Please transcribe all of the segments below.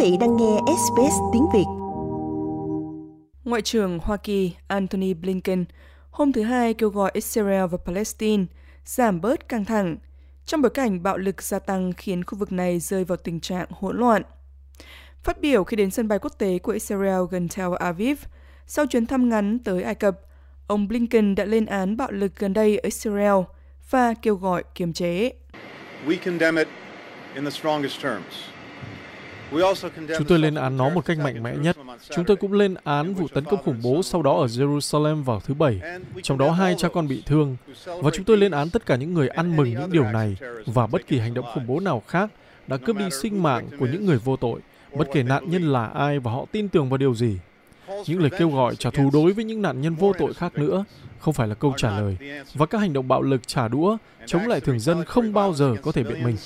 vị đang nghe SBS tiếng Việt. Ngoại trưởng Hoa Kỳ Antony Blinken hôm thứ Hai kêu gọi Israel và Palestine giảm bớt căng thẳng trong bối cảnh bạo lực gia tăng khiến khu vực này rơi vào tình trạng hỗn loạn. Phát biểu khi đến sân bay quốc tế của Israel gần Tel Aviv sau chuyến thăm ngắn tới Ai Cập, ông Blinken đã lên án bạo lực gần đây ở Israel và kêu gọi kiềm chế. We condemn it in the strongest terms. Chúng tôi lên án nó một cách mạnh mẽ nhất. Chúng tôi cũng lên án vụ tấn công khủng bố sau đó ở Jerusalem vào thứ Bảy, trong đó hai cha con bị thương. Và chúng tôi lên án tất cả những người ăn mừng những điều này và bất kỳ hành động khủng bố nào khác đã cướp đi sinh mạng của những người vô tội, bất kể nạn nhân là ai và họ tin tưởng vào điều gì. Những lời kêu gọi trả thù đối với những nạn nhân vô tội khác nữa không phải là câu trả lời, và các hành động bạo lực trả đũa chống lại thường dân không bao giờ có thể biện minh.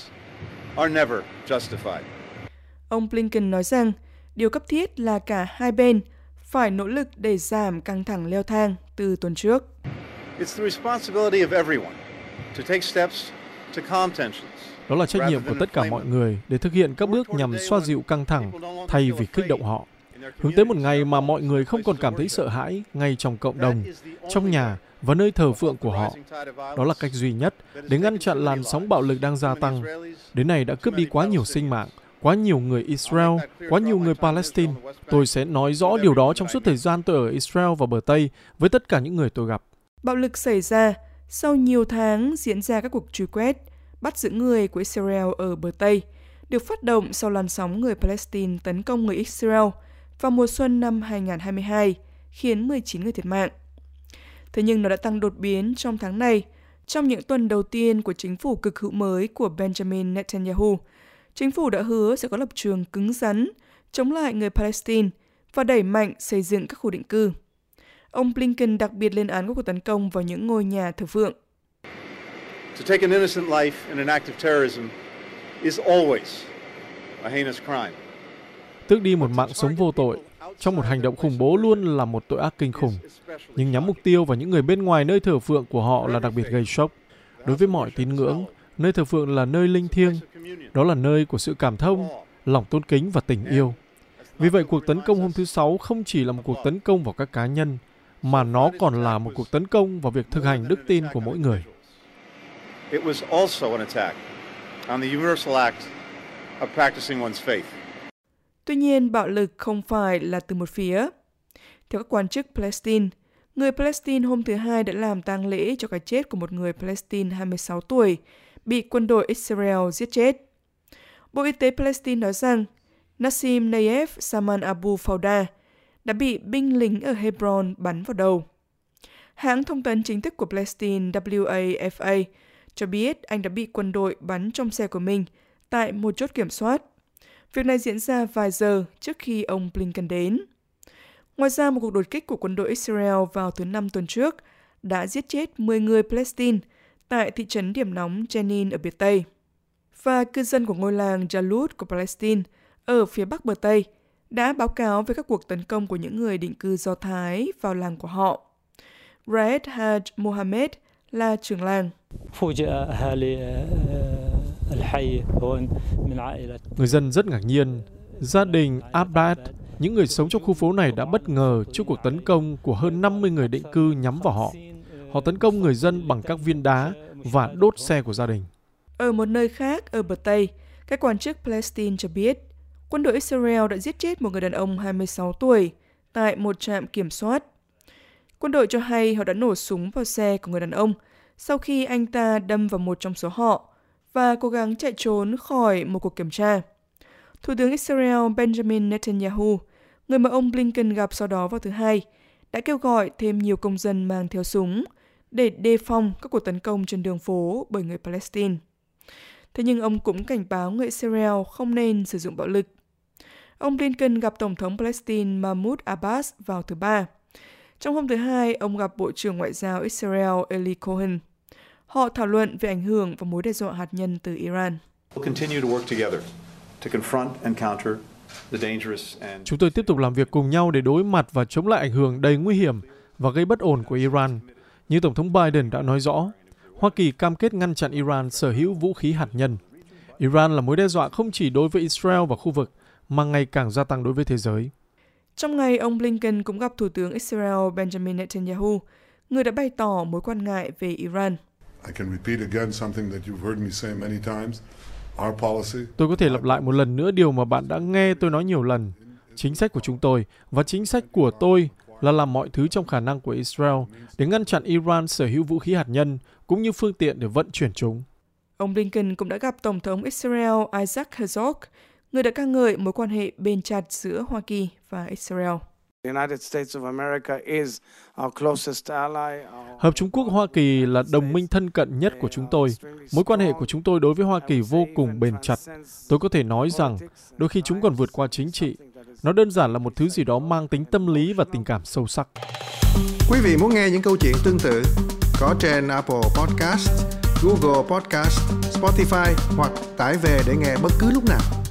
Ông Blinken nói rằng điều cấp thiết là cả hai bên phải nỗ lực để giảm căng thẳng leo thang từ tuần trước. Đó là trách nhiệm của tất cả mọi người để thực hiện các bước nhằm xoa dịu căng thẳng thay vì kích động họ. Hướng tới một ngày mà mọi người không còn cảm thấy sợ hãi ngay trong cộng đồng, trong nhà và nơi thờ phượng của họ. Đó là cách duy nhất để ngăn chặn làn sóng bạo lực đang gia tăng. Đến nay đã cướp đi quá nhiều sinh mạng, quá nhiều người Israel, quá nhiều người Palestine. Tôi sẽ nói rõ điều đó trong suốt thời gian tôi ở Israel và bờ Tây với tất cả những người tôi gặp. Bạo lực xảy ra sau nhiều tháng diễn ra các cuộc truy quét, bắt giữ người của Israel ở bờ Tây, được phát động sau làn sóng người Palestine tấn công người Israel vào mùa xuân năm 2022, khiến 19 người thiệt mạng. Thế nhưng nó đã tăng đột biến trong tháng này, trong những tuần đầu tiên của chính phủ cực hữu mới của Benjamin Netanyahu – chính phủ đã hứa sẽ có lập trường cứng rắn chống lại người Palestine và đẩy mạnh xây dựng các khu định cư. Ông Blinken đặc biệt lên án các cuộc tấn công vào những ngôi nhà thờ phượng. To take an innocent life in an act of terrorism is always a heinous crime. Tước đi một mạng sống vô tội trong một hành động khủng bố luôn là một tội ác kinh khủng. Nhưng nhắm mục tiêu vào những người bên ngoài nơi thờ phượng của họ là đặc biệt gây sốc. Đối với mọi tín ngưỡng, nơi thờ phượng là nơi linh thiêng, đó là nơi của sự cảm thông, lòng tôn kính và tình yêu. Vì vậy, cuộc tấn công hôm thứ Sáu không chỉ là một cuộc tấn công vào các cá nhân, mà nó còn là một cuộc tấn công vào việc thực hành đức tin của mỗi người. Tuy nhiên, bạo lực không phải là từ một phía. Theo các quan chức Palestine, người Palestine hôm thứ Hai đã làm tang lễ cho cái chết của một người Palestine 26 tuổi bị quân đội Israel giết chết. Bộ Y tế Palestine nói rằng Nassim Nayef Saman Abu Fauda đã bị binh lính ở Hebron bắn vào đầu. Hãng thông tấn chính thức của Palestine WAFA cho biết anh đã bị quân đội bắn trong xe của mình tại một chốt kiểm soát. Việc này diễn ra vài giờ trước khi ông Blinken đến. Ngoài ra, một cuộc đột kích của quân đội Israel vào thứ Năm tuần trước đã giết chết 10 người Palestine tại thị trấn điểm nóng Jenin ở biệt Tây. Và cư dân của ngôi làng Jalut của Palestine ở phía bắc bờ Tây đã báo cáo về các cuộc tấn công của những người định cư Do Thái vào làng của họ. Raed Haj Mohammed là trưởng làng. Người dân rất ngạc nhiên. Gia đình Abdad, những người sống trong khu phố này đã bất ngờ trước cuộc tấn công của hơn 50 người định cư nhắm vào họ. Họ tấn công người dân bằng các viên đá và đốt xe của gia đình. Ở một nơi khác ở bờ Tây, các quan chức Palestine cho biết quân đội Israel đã giết chết một người đàn ông 26 tuổi tại một trạm kiểm soát. Quân đội cho hay họ đã nổ súng vào xe của người đàn ông sau khi anh ta đâm vào một trong số họ và cố gắng chạy trốn khỏi một cuộc kiểm tra. Thủ tướng Israel Benjamin Netanyahu, người mà ông Blinken gặp sau đó vào thứ Hai, đã kêu gọi thêm nhiều công dân mang theo súng để đề phòng các cuộc tấn công trên đường phố bởi người Palestine. Thế nhưng ông cũng cảnh báo người Israel không nên sử dụng bạo lực. Ông Blinken gặp Tổng thống Palestine Mahmoud Abbas vào thứ Ba. Trong hôm thứ Hai, ông gặp Bộ trưởng Ngoại giao Israel Eli Cohen. Họ thảo luận về ảnh hưởng và mối đe dọa hạt nhân từ Iran. Chúng tôi tiếp tục làm việc cùng nhau để đối mặt và chống lại ảnh hưởng đầy nguy hiểm và gây bất ổn của Iran như Tổng thống Biden đã nói rõ, Hoa Kỳ cam kết ngăn chặn Iran sở hữu vũ khí hạt nhân. Iran là mối đe dọa không chỉ đối với Israel và khu vực, mà ngày càng gia tăng đối với thế giới. Trong ngày, ông Blinken cũng gặp Thủ tướng Israel Benjamin Netanyahu, người đã bày tỏ mối quan ngại về Iran. Tôi có thể lặp lại một lần nữa điều mà bạn đã nghe tôi nói nhiều lần. Chính sách của chúng tôi và chính sách của tôi là làm mọi thứ trong khả năng của Israel để ngăn chặn Iran sở hữu vũ khí hạt nhân cũng như phương tiện để vận chuyển chúng. Ông Blinken cũng đã gặp Tổng thống Israel Isaac Herzog, người đã ca ngợi mối quan hệ bền chặt giữa Hoa Kỳ và Israel. Hợp Trung Quốc Hoa Kỳ là đồng minh thân cận nhất của chúng tôi. Mối quan hệ của chúng tôi đối với Hoa Kỳ vô cùng bền chặt. Tôi có thể nói rằng đôi khi chúng còn vượt qua chính trị. Nó đơn giản là một thứ gì đó mang tính tâm lý và tình cảm sâu sắc. Quý vị muốn nghe những câu chuyện tương tự có trên Apple Podcast, Google Podcast, Spotify hoặc tải về để nghe bất cứ lúc nào.